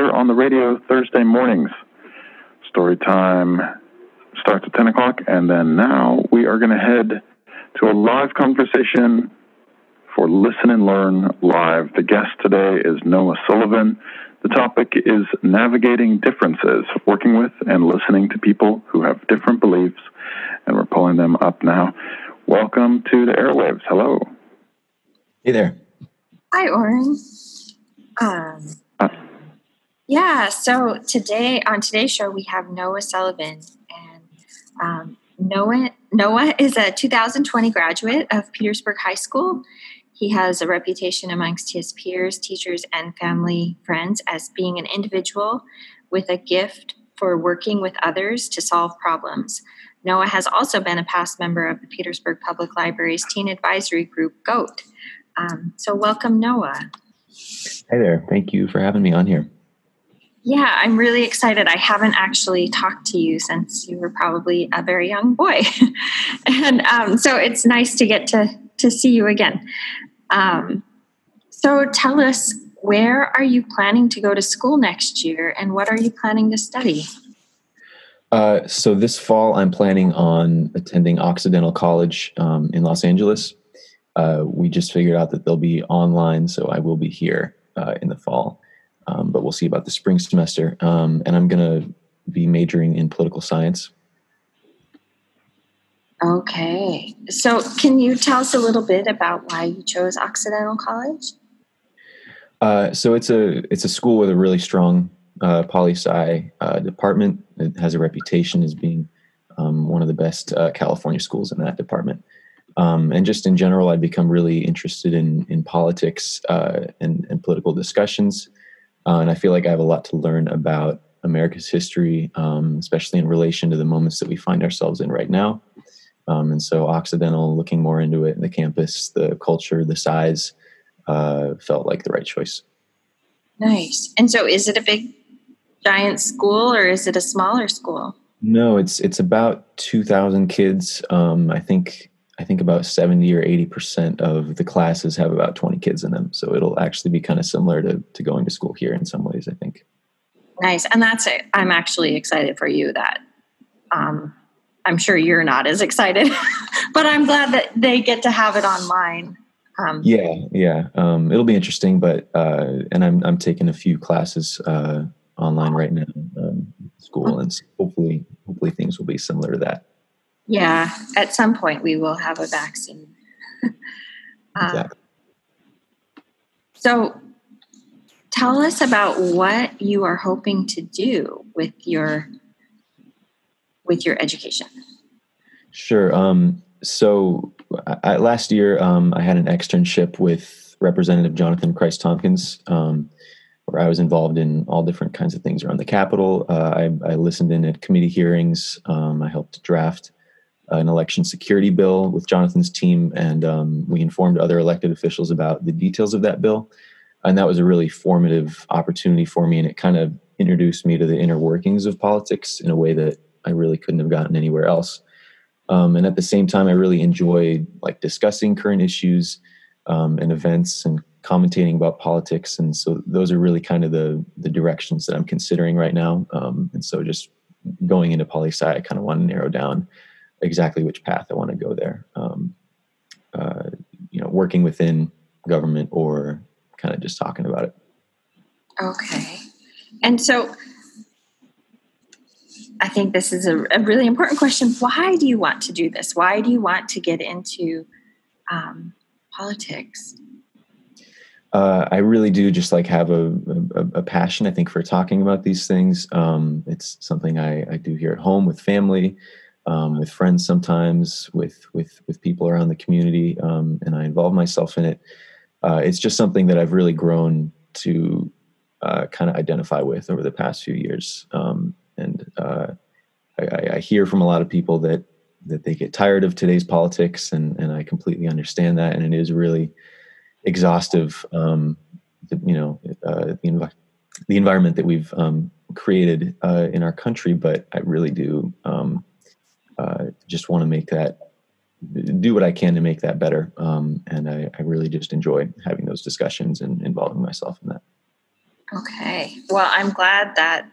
here on the radio Thursday mornings. Story time starts at 10 o'clock, and then now we are going to head to a live conversation for Listen and Learn Live. The guest today is Noah Sullivan. The topic is navigating differences, working with and listening to people who have different beliefs, and we're pulling them up now. Welcome to the airwaves. Hello. Hey there. Hi, Oren. Um, yeah, so today on today's show we have Noah Sullivan, and um, Noah Noah is a 2020 graduate of Petersburg High School. He has a reputation amongst his peers, teachers, and family friends as being an individual with a gift for working with others to solve problems. Noah has also been a past member of the Petersburg Public Library's teen advisory group, GOAT. Um, so, welcome, Noah. Hey there. Thank you for having me on here. Yeah, I'm really excited. I haven't actually talked to you since you were probably a very young boy. and um, so it's nice to get to, to see you again. Um, so tell us, where are you planning to go to school next year and what are you planning to study? Uh, so this fall, I'm planning on attending Occidental College um, in Los Angeles. Uh, we just figured out that they'll be online, so I will be here uh, in the fall um, but we'll see about the spring semester. Um, and I'm going to be majoring in political science. Okay. So, can you tell us a little bit about why you chose Occidental College? Uh, so it's a it's a school with a really strong uh, poli sci uh, department. It has a reputation as being um, one of the best uh, California schools in that department. Um, and just in general, I've become really interested in in politics uh, and, and political discussions. Uh, and I feel like I have a lot to learn about America's history, um, especially in relation to the moments that we find ourselves in right now. Um, and so, Occidental, looking more into it, the campus, the culture, the size, uh, felt like the right choice. Nice. And so, is it a big, giant school, or is it a smaller school? No, it's it's about two thousand kids. Um, I think I think about 70 or 80% of the classes have about 20 kids in them. So it'll actually be kind of similar to, to going to school here in some ways, I think. Nice. And that's it. I'm actually excited for you that um, I'm sure you're not as excited, but I'm glad that they get to have it online. Um, yeah, yeah. Um, it'll be interesting, but, uh, and I'm, I'm taking a few classes uh, online right now, um, school, and hopefully, hopefully things will be similar to that. Yeah, at some point we will have a vaccine. Uh, exactly. so, tell us about what you are hoping to do with your with your education. Sure. Um, so, I, last year um, I had an externship with Representative Jonathan Kreiss-Tomkins. Um, where I was involved in all different kinds of things around the Capitol. Uh, I, I, listened in at committee hearings. Um, I helped draft an election security bill with Jonathan's team, and um, we informed other elected officials about the details of that bill. And that was a really formative opportunity for me, and it kind of introduced me to the inner workings of politics in a way that I really couldn't have gotten anywhere else. Um, and at the same time, I really enjoyed like discussing current issues um, and events and commentating about politics. And so those are really kind of the the directions that I'm considering right now. Um, and so just going into poli sci, I kind of want to narrow down exactly which path I want to go there. Um, uh, you know, working within government or kind of just talking about it. Okay. And so I think this is a, a, really important question. Why do you want to do this? Why do you want to get into um, politics? Uh, I really do just like have a, a, a, passion, I think, for talking about these things. Um, it's something I, I, do here at home with family um, with friends sometimes, with with with people around the community, um, and I involve myself in it. Uh, it's just something that I've really grown to uh, kind of identify with over the past few years, um, and uh, I, I, hear from a lot of people that that they get tired of today's politics, and and I completely understand that, and it is really exhaustive. Um, the, you know, uh, the, envi- the environment that we've um, created uh, in our country, but I really do um, uh, just want to make that do what I can to make that better. Um, and I, I, really just enjoy having those discussions and involving myself in that. Okay. Well, I'm glad that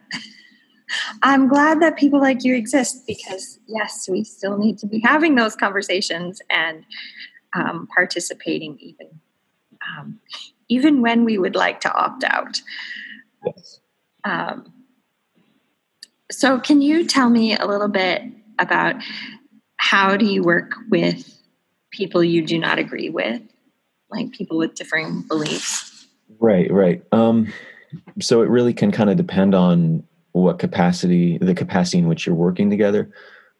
I'm glad that people like you exist because yes, we still need to be having those conversations and um, participating even um, even when we would like to opt out. Yes. Um, so, can you tell me a little bit about how do you work with people you do not agree with, like people with differing beliefs? Right, right. Um, so it really can kind of depend on what capacity, the capacity in which you're working together,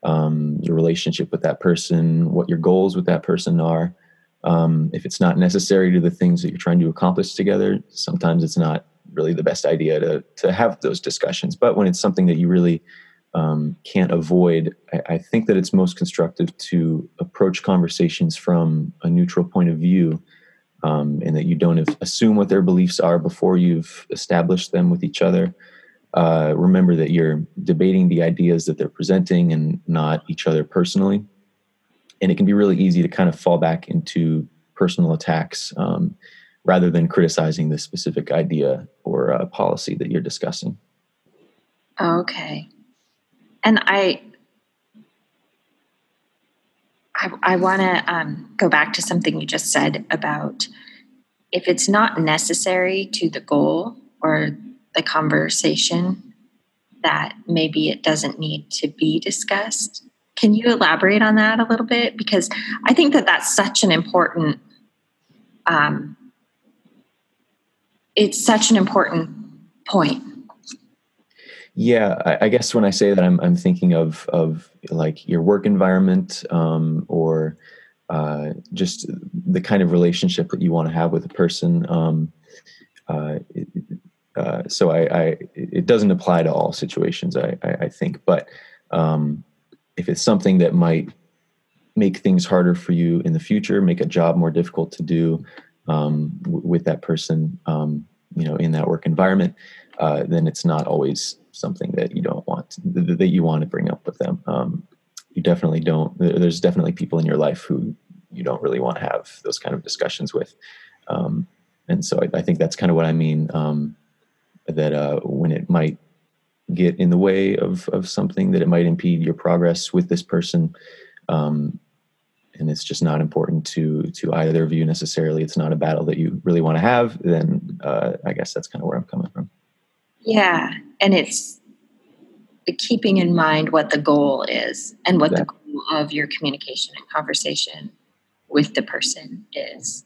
um, your relationship with that person, what your goals with that person are. Um, if it's not necessary to the things that you're trying to accomplish together, sometimes it's not really the best idea to to have those discussions. But when it's something that you really um, can't avoid, I, I, think that it's most constructive to approach conversations from a neutral point of view, um, and that you don't assume what their beliefs are before you've established them with each other. Uh, remember that you're debating the ideas that they're presenting and not each other personally. And it can be really easy to kind of fall back into personal attacks um, rather than criticizing the specific idea or uh, policy that you're discussing. Okay. And I, I, I want to um, go back to something you just said about if it's not necessary to the goal or the conversation, that maybe it doesn't need to be discussed. Can you elaborate on that a little bit? Because I think that that's such an important um, it's such an important point. Yeah, I, I, guess when I say that, I'm, I'm thinking of of like your work environment um, or uh, just the kind of relationship that you want to have with a person. Um, uh, uh, so I, I, it doesn't apply to all situations, I, I, I think. But um, if it's something that might make things harder for you in the future, make a job more difficult to do, um, w- with that person, um, you know, in that work environment, uh, then it's not always something that you don't want that you want to bring up with them. Um, you definitely don't. There's definitely people in your life who you don't really want to have those kind of discussions with. Um, and so I, I, think that's kind of what I mean. Um, that uh, when it might get in the way of of something that it might impede your progress with this person um, and it's just not important to to either of you necessarily it's not a battle that you really want to have then uh, i guess that's kind of where i'm coming from yeah and it's keeping in mind what the goal is and what the goal of your communication and conversation with the person is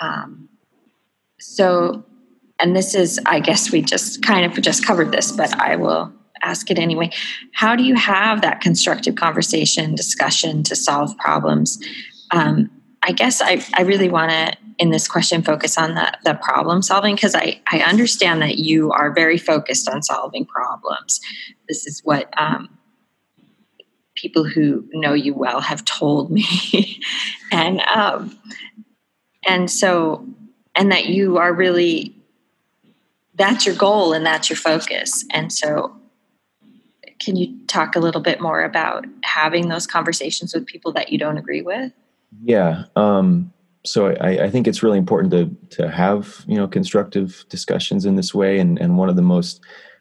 um, so and this is i guess we just kind of just covered this but i will ask it anyway. How do you have that constructive conversation, discussion to solve problems? Um, I guess I, I really want to, in this question, focus on the, the problem solving because I, I understand that you are very focused on solving problems. This is what um, people who know you well have told me. and, um, and so, and that you are really, that's your goal and that's your focus. And so can you talk a little bit more about having those conversations with people that you don't agree with? Yeah. Um, so I, I, think it's really important to to have you know constructive discussions in this way, and and one of the most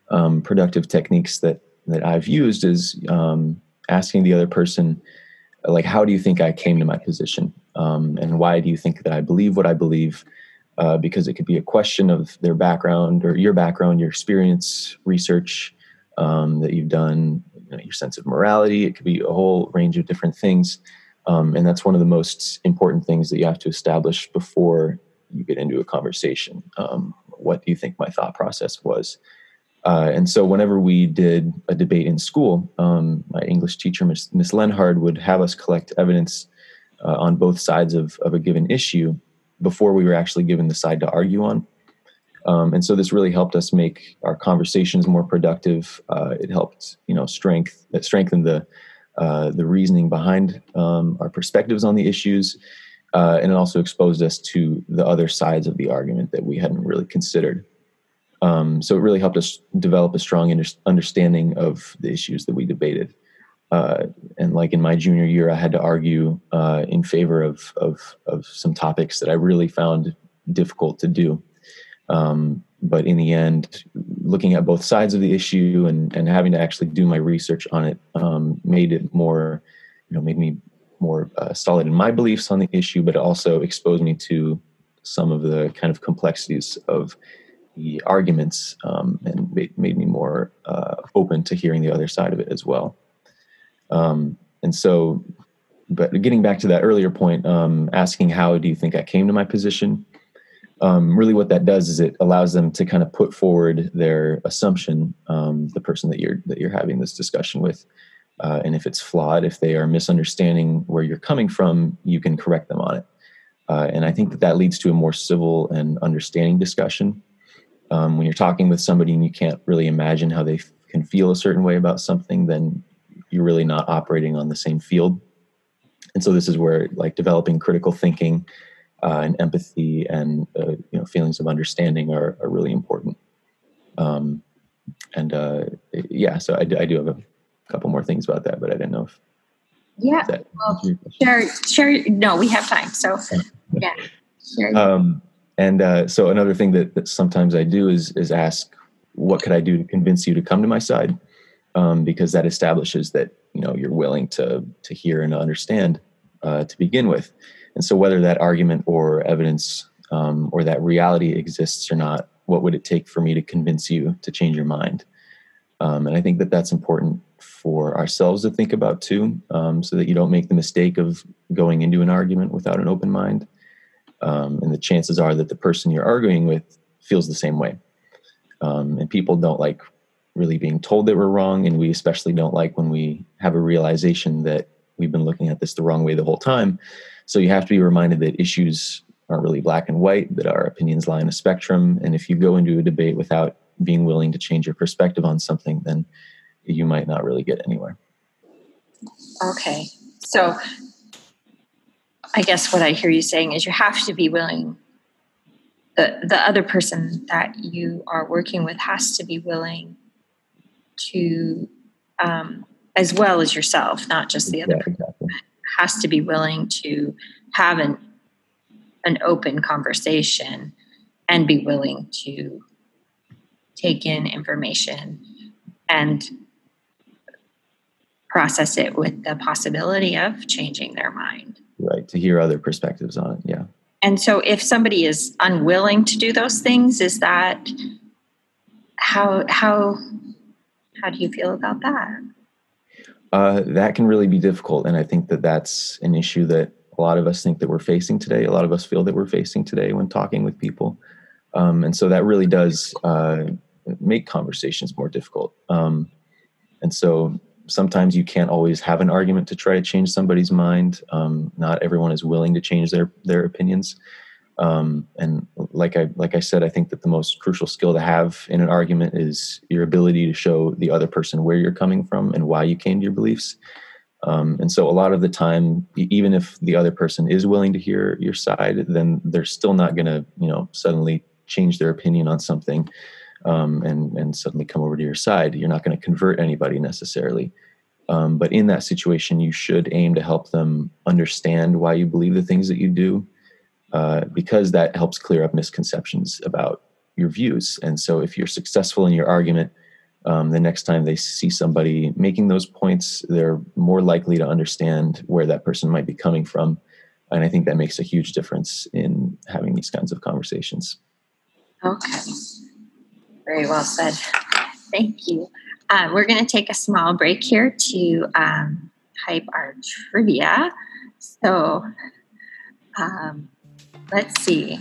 um, productive techniques that that I've used is um, asking the other person, like, how do you think I came to my position, um, and why do you think that I believe what I believe? Uh, because it could be a question of their background or your background, your experience, research, um, that you've done, you know, your sense of morality. It could be a whole range of different things. Um, and that's one of the most important things that you have to establish before you get into a conversation. Um, what do you think my thought process was? Uh, and so, whenever we did a debate in school, um, my English teacher, Miss, Lenhard, would have us collect evidence uh, on both sides of, of a given issue before we were actually given the side to argue on. Um, and so this really helped us make our conversations more productive. Uh, it helped, you know, strength strengthen the uh, the reasoning behind um, our perspectives on the issues, uh, and it also exposed us to the other sides of the argument that we hadn't really considered. Um, so it really helped us develop a strong under- understanding of the issues that we debated. Uh, and like in my junior year, I had to argue uh, in favor of, of of some topics that I really found difficult to do. Um, but in the end, looking at both sides of the issue and, and having to actually do my research on it um, made it more, you know, made me more uh, solid in my beliefs on the issue, but it also exposed me to some of the kind of complexities of the arguments um, and made, made, me more uh, open to hearing the other side of it as well. Um, and so, but getting back to that earlier point, um, asking how do you think I came to my position? Um, really, what that does is it allows them to kind of put forward their assumption, um, the person that you're that you're having this discussion with, uh, and if it's flawed, if they are misunderstanding where you're coming from, you can correct them on it. Uh, and I think that that leads to a more civil and understanding discussion. Um, when you're talking with somebody and you can't really imagine how they f- can feel a certain way about something, then you're really not operating on the same field. And so this is where like developing critical thinking uh, and empathy and uh, you know feelings of understanding are, are really important. Um, and uh, yeah, so I, I, do have a couple more things about that, but I didn't know if yeah. Well, sure, sure. No, we have time, so yeah. Sure. Um, and uh, so another thing that, that sometimes I do is is ask, what could I do to convince you to come to my side? um, because that establishes that you know you're willing to to hear and to understand uh, to begin with. And so, whether that argument or evidence um, or that reality exists or not, what would it take for me to convince you to change your mind? Um, and I think that that's important for ourselves to think about too, um, so that you don't make the mistake of going into an argument without an open mind. Um, and the chances are that the person you're arguing with feels the same way. Um, and people don't like really being told that we're wrong and we especially don't like when we have a realization that we've been looking at this the wrong way the whole time. So you have to be reminded that issues aren't really black and white that our opinions lie in a spectrum. And if you go into a debate without being willing to change your perspective on something then you might not really get anywhere. Okay. So i guess what i hear you saying is you have to be willing the the other person that you are working with has to be willing to um, as well as yourself not just the other yeah, exactly. has to be willing to have an an open conversation and be willing to take in information and process it with the possibility of changing their mind right to hear other perspectives on it yeah and so if somebody is unwilling to do those things is that how how how do you feel about that? Uh, that can really be difficult. And I think that that's an issue that a lot of us think that we're facing today. A lot of us feel that we're facing today when talking with people. Um, and so that really does uh, make conversations more difficult. Um, and so sometimes you can't always have an argument to try to change somebody's mind. Um, not everyone is willing to change their their opinions. Um, and like I like I said, I think that the most crucial skill to have in an argument is your ability to show the other person where you're coming from and why you came to your beliefs. Um, and so, a lot of the time, even if the other person is willing to hear your side, then they're still not going to, you know, suddenly change their opinion on something um, and and suddenly come over to your side. You're not going to convert anybody necessarily. Um, but in that situation, you should aim to help them understand why you believe the things that you do uh, because that helps clear up misconceptions about your views. And so, if you're successful in your argument, um, the next time they see somebody making those points, they're more likely to understand where that person might be coming from. And I think that makes a huge difference in having these kinds of conversations. Okay. Very well said. Thank you. Uh, we're going to take a small break here to um, our trivia. So, um, Let's see.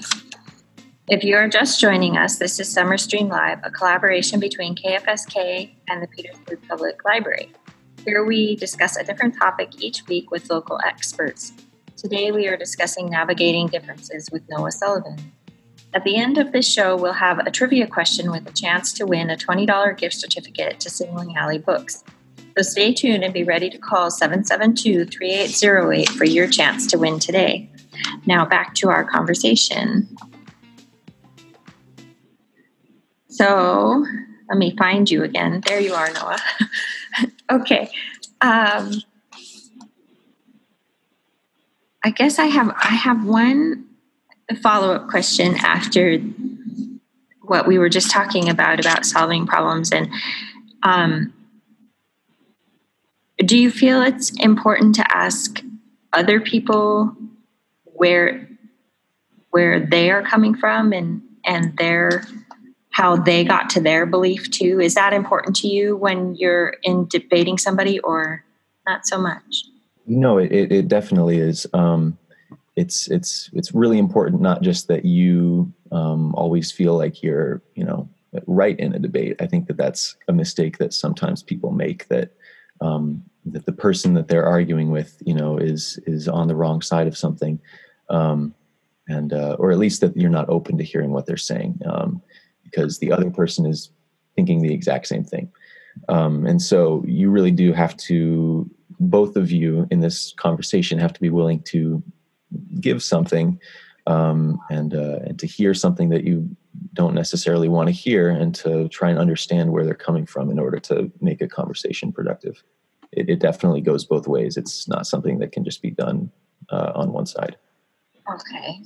If you are just joining us, this is Summer Stream Live, a collaboration between KFSK and the Petersburg Public Library. Here we discuss a different topic each week with local experts. Today we are discussing navigating differences with Noah Sullivan. At the end of this show, we'll have a trivia question with a chance to win a $20 gift certificate to Sing Lee Alley Books. So stay tuned and be ready to call 772 3808 for your chance to win today. Now, back to our conversation. So, let me find you again. There you are, Noah. okay. Um, I guess I have I have one follow up question after what we were just talking about about solving problems and um, do you feel it's important to ask other people where where they are coming from and and their how they got to their belief too. Is that important to you when you're in debating somebody or not so much? No it, it definitely is. Um, it's it's it's really important not just that you um, always feel like you're you know right in a debate. I think that that's a mistake that sometimes people make that um, that the person that they're arguing with, you know, is is on the wrong side of something, um, and uh, or at least that you're not open to hearing what they're saying um, because the other person is thinking the exact same thing, um, and so you really do have to both of you in this conversation have to be willing to give something um, and uh, and to hear something that you don't necessarily want to hear and to try and understand where they're coming from in order to make a conversation productive it, it definitely goes both ways. It's not something that can just be done uh, on one side. Okay.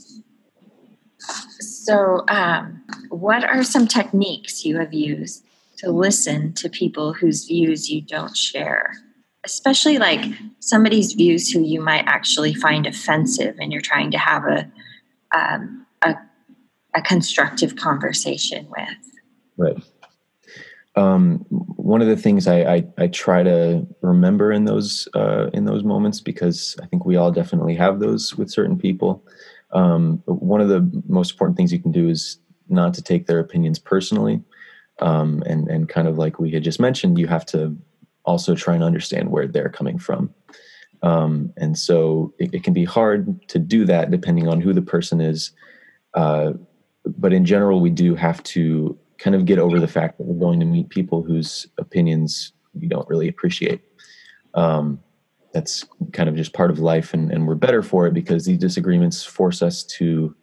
So, um, what are some techniques you have used to listen to people whose views you don't share? Especially like somebody's views who you might actually find offensive, and you're trying to have a um, a, a constructive conversation with. Right um, one of the things I, I, I, try to remember in those uh, in those moments because I think we all definitely have those with certain people. Um, one of the most important things you can do is not to take their opinions personally, um, and and kind of like we had just mentioned, you have to also try and understand where they're coming from. Um, and so it, it, can be hard to do that depending on who the person is. Uh, but in general, we do have to kind of get over the fact that we're going to meet people whose opinions you don't really appreciate. Um, that's kind of just part of life, and, and we're better for it because these disagreements force us to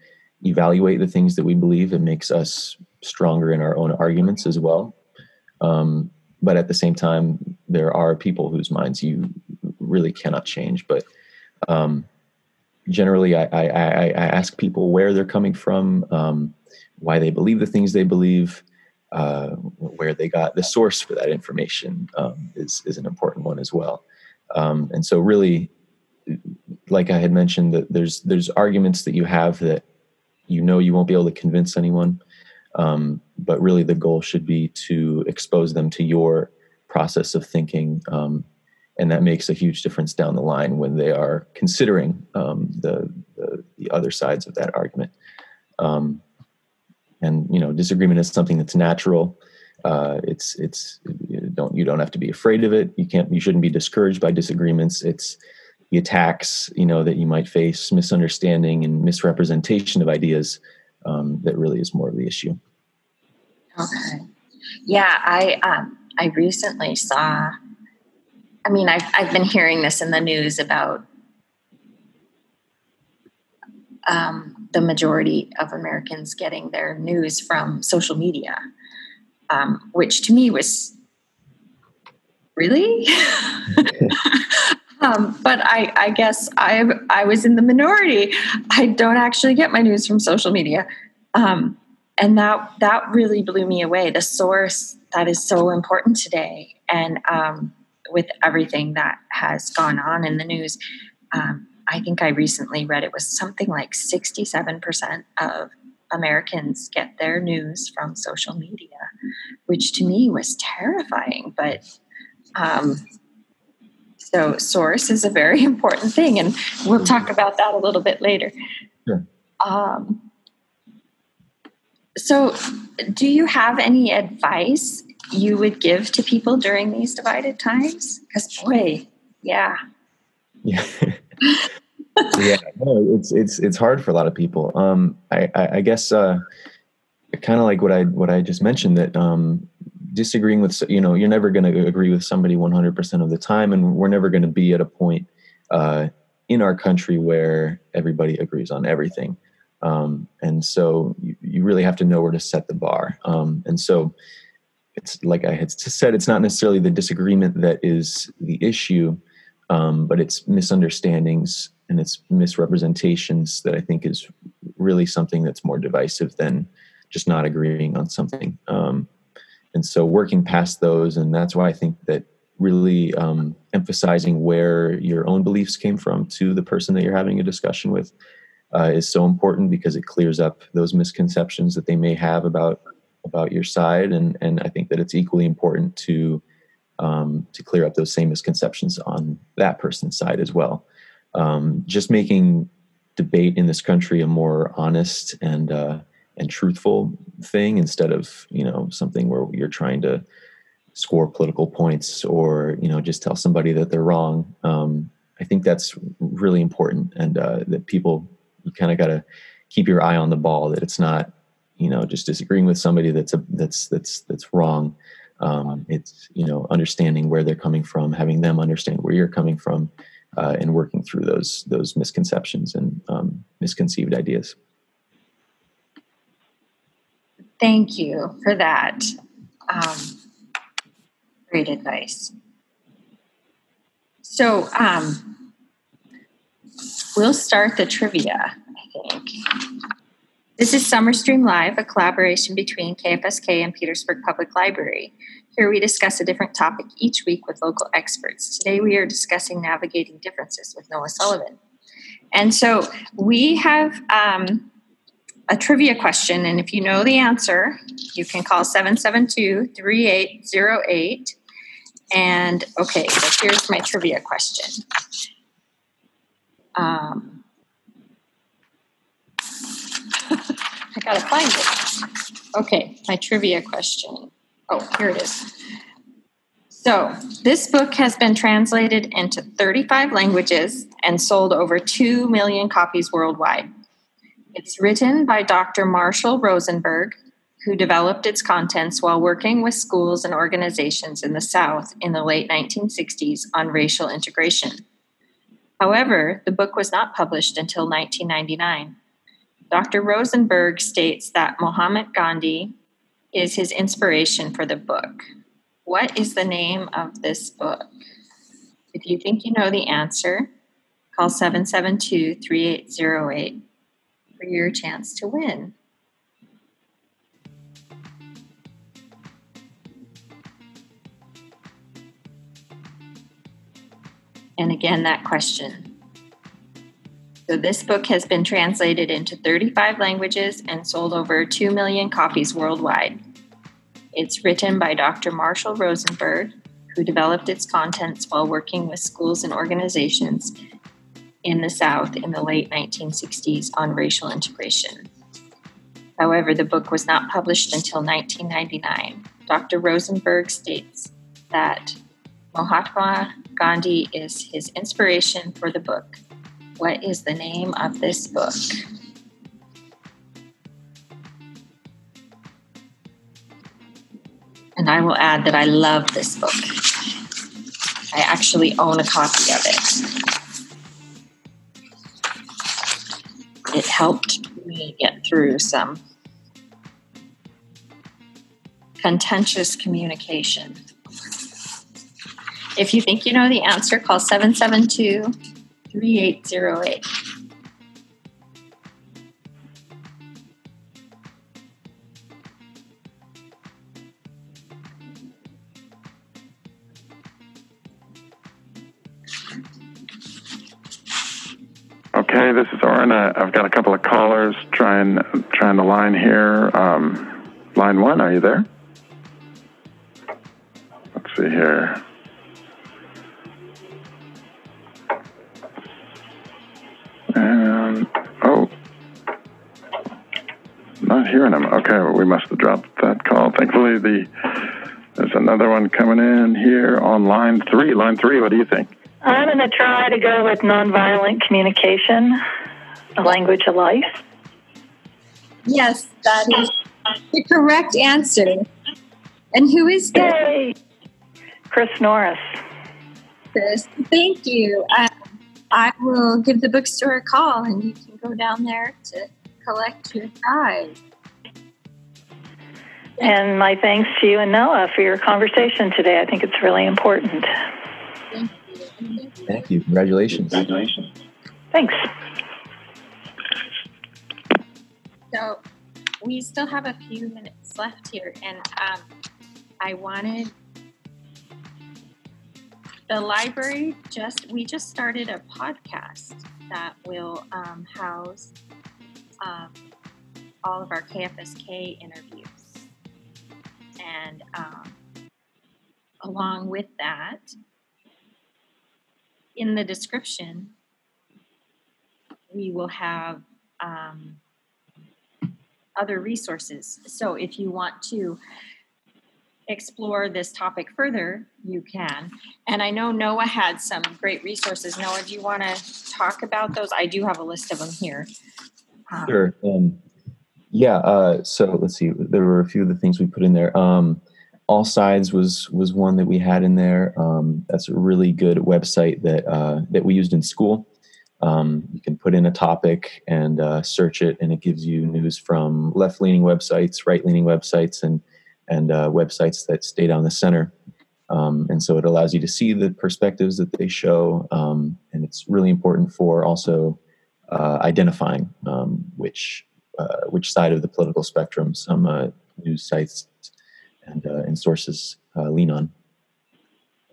evaluate the things that we believe. It makes us stronger in our own arguments as well. Um, but at the same time, there are people whose minds you really cannot change. But um, generally, I, I, I, ask people where they're coming from. Um, why they believe the things they believe, uh, where they got the source for that information um, is is an important one as well. Um, and so, really, like I had mentioned, that there's there's arguments that you have that you know you won't be able to convince anyone, um, but really the goal should be to expose them to your process of thinking. And that makes a huge difference down the line when they are considering um, the, the, the other sides of that argument. Um, and you know disagreement is something that's natural. Uh, it's it's you don't you don't have to be afraid of it. You can't you shouldn't be discouraged by disagreements. It's the attacks you know that you might face misunderstanding and misrepresentation of ideas um, that really is more of the issue. Okay. Yeah i um, i recently saw i mean I've, I've been hearing this in the news about um, the majority of Americans getting their news from social media, um, which to me was really. um, but I, I guess I, I was in the minority. I don't actually get my news from social media. Um, and that, that really blew me away. The source that is so important today. And um, with everything that has gone on in the news, um, I think I recently read it was something like 67% of Americans get their news from social media, which to me was terrifying. But um, so, source is a very important thing, and we'll talk about that a little bit later. Sure. Um, so, do you have any advice you would give to people during these divided times? Because, boy, yeah. Yeah. yeah, no, it's it's it's hard for a lot of people. Um, I I, I guess uh, kind of like what I what I just mentioned that um, disagreeing with you know you're never going to agree with somebody 100% of the time, and we're never going to be at a point uh, in our country where everybody agrees on everything. Um, and so you, you really have to know where to set the bar. Um, and so it's like I had said, it's not necessarily the disagreement that is the issue, um, but it's misunderstandings and its misrepresentations that I think is really something that's more divisive than just not agreeing on something. Um, and so working past those, and that's why I think that really um, emphasizing where your own beliefs came from to the person that you're having a discussion with uh, is so important because it clears up those misconceptions that they may have about about your side, and and I think that it's equally important to um, to clear up those same misconceptions on that person's side as well. Um, just making debate in this country a more honest and uh, and truthful thing instead of you know something where you're trying to score political points or you know just tell somebody that they're wrong. Um, I think that's really important, and uh, that people you kind of got to keep your eye on the ball. That it's not you know just disagreeing with somebody that's a, that's that's that's wrong. Um, it's you know understanding where they're coming from, having them understand where you're coming from, uh, and working through those those misconceptions and um, misconceived ideas. Thank you for that. Um, great advice. So um, we'll start the trivia, I think. This is SummerStream Live, a collaboration between KFSK and Petersburg Public Library. Here we discuss a different topic each week with local experts. Today we are discussing navigating differences with Noah Sullivan. And so we have um, a trivia question, and if you know the answer, you can call 772 3808. And okay, so here's my trivia question. Um, gotta find it. Okay, my trivia question. Oh, here it is. So, this book has been translated into 35 languages and sold over 2 million copies worldwide. It's written by Dr. Marshall Rosenberg, who developed its contents while working with schools and organizations in the South in the late 1960s on racial integration. However, the book was not published until 1999. Dr. Rosenberg states that Mahatma Gandhi is his inspiration for the book. What is the name of this book? If you think you know the answer, call 772 3808 for your chance to win. And again, that question. So, this book has been translated into 35 languages and sold over 2 million copies worldwide. It's written by Dr. Marshall Rosenberg, who developed its contents while working with schools and organizations in the South in the late 1960s on racial integration. However, the book was not published until 1999. Dr. Rosenberg states that Mahatma Gandhi is his inspiration for the book. What is the name of this book? And I will add that I love this book. I actually own a copy of it. It helped me get through some contentious communication. If you think you know the answer, call 772 3808. Okay, this is. Uh, I've got a couple of callers trying trying the line here. Um, line one, are you there? Let's see here. Okay, well, we must have dropped that call. Thankfully, the there's another one coming in here on line three. Line three, what do you think? I'm going to try to go with nonviolent communication, a language of life. Yes, that is the correct answer. And who is that? Yay! Chris Norris. Chris, thank you. I, I will give the bookstore a call and you can go down there to collect your prize. And my thanks to you and Noah for your conversation today. I think it's really important. Thank you. Thank you. Congratulations. Thanks. So we still have a few minutes left here, and um, I wanted the library just we just started a podcast that will um, house um, all of our KFSK interviews, and um, along with that, in the description, we will have um, other resources. So if you want to explore this topic further, you can. And I know Noah had some great resources. Noah, do you want to talk about those? I do have a list of them here. Um, sure. Um, yeah. Uh, so let's see. There were a few of the things we put in there. Um, All Sides was was one that we had in there. Um, that's a really good website that uh, that we used in school. Um, you can put in a topic and uh, search it, and it gives you news from left leaning websites, right leaning websites, and and uh, websites that stay down the center. Um, and so it allows you to see the perspectives that they show, um, and it's really important for also uh, identifying um, which uh, which side of the political spectrum some uh, news sites and uh, and sources uh, lean on.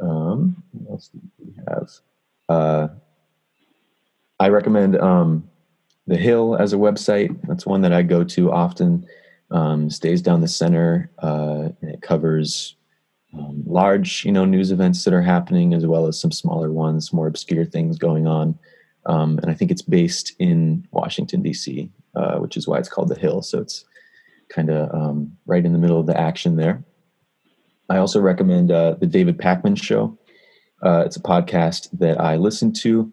Um, what else do we have? I recommend um, the Hill as a website. That's one that I go to often. Um, stays down the center, and it covers um, large, you know, news events that are happening, as well as some smaller ones, more obscure things going on. Um, and I think it's based in Washington D.C., uh, which is why it's called the Hill. So it's kind of um, right in the middle of the action there. I also recommend uh, the David Pakman Show. Uh, it's a podcast that I listen to.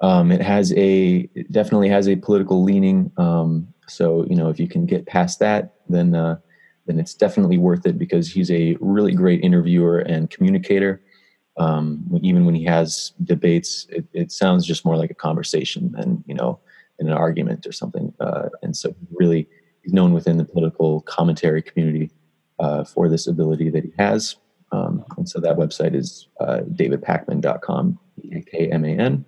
Um, it has a it definitely has a political leaning. Um, so you know if you can get past that, then uh, then it's definitely worth it because he's a really great interviewer and communicator. Um, even when he has debates, it, it, sounds just more like a conversation than you know in an argument or something. Uh, and so really, he's known within the political commentary community uh, for this ability that he has. Um, and so that website is uh, davidpakman.com, K-M-A-N.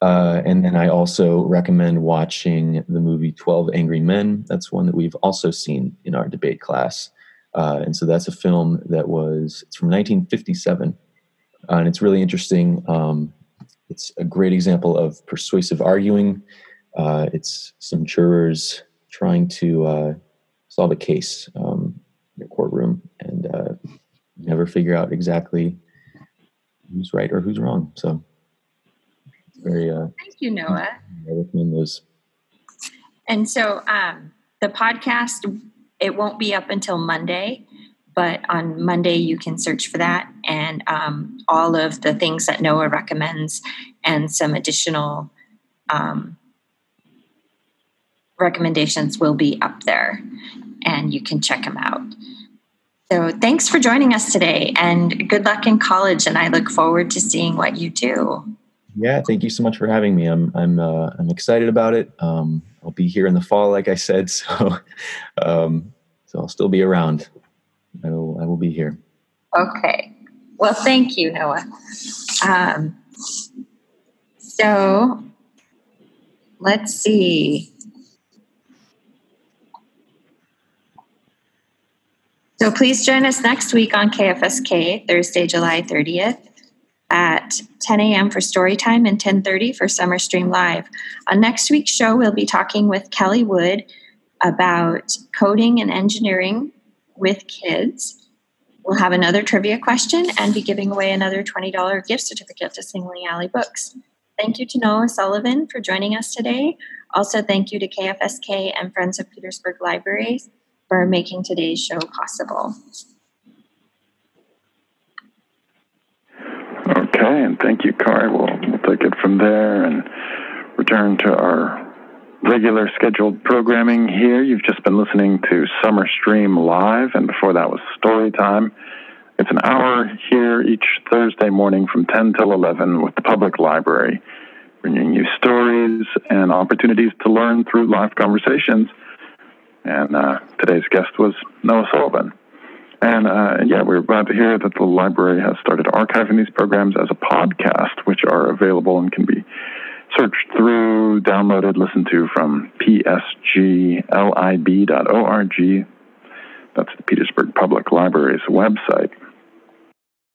Uh, and then I also recommend watching the movie 12 Angry Men. That's one that we've also seen in our debate class. Uh, and so that's a film that was, it's from 1957. Uh, and it's really interesting. Um, it's a great example of persuasive arguing. Uh, it's some jurors trying to uh, solve a case um, in a courtroom and uh, never figure out exactly who's right or who's wrong. So very. Uh, Thank you, Noah. I recommend those. And so um, the podcast it won't be up until Monday, but on Monday you can search for that and um, all of the things that Noah recommends and some additional um, recommendations will be up there, and you can check them out. So thanks for joining us today, and good luck in college. And I look forward to seeing what you do. Yeah, thank you so much for having me. I'm I'm uh, I'm excited about it. Um, I'll be here in the fall, like I said, so um, so I'll still be around. I will I will be here. Okay. Well, thank you, Noah. Um, so let's see. So please join us next week on KFSK, Thursday, July 30th at 10 a.m. for story time and 10:30 for Summer Stream Live. On next week's show, we'll be talking with Kelly Wood about coding and engineering with kids. We'll have another trivia question and be giving away another $20 gift certificate to Sing Lee Alley Books. Thank you to Noah Sullivan for joining us today. Also, thank you to KFSK and Friends of Petersburg Libraries for making today's show possible. Okay, and thank you, Kari. We'll, we'll take it from there and return to our regular scheduled programming here. You've just been listening to Summer Stream Live, and before that was Story Time. It's an hour here each Thursday morning from 10 till 11 with the public library, bringing you stories and opportunities to learn through live conversations. And uh, today's guest was Noah Sullivan. And uh, yeah, we're glad to hear that the library has started archiving these programs as a podcast, which are available and can be searched through, downloaded, listened to from psglib.org. That's the Petersburg Public Library's website.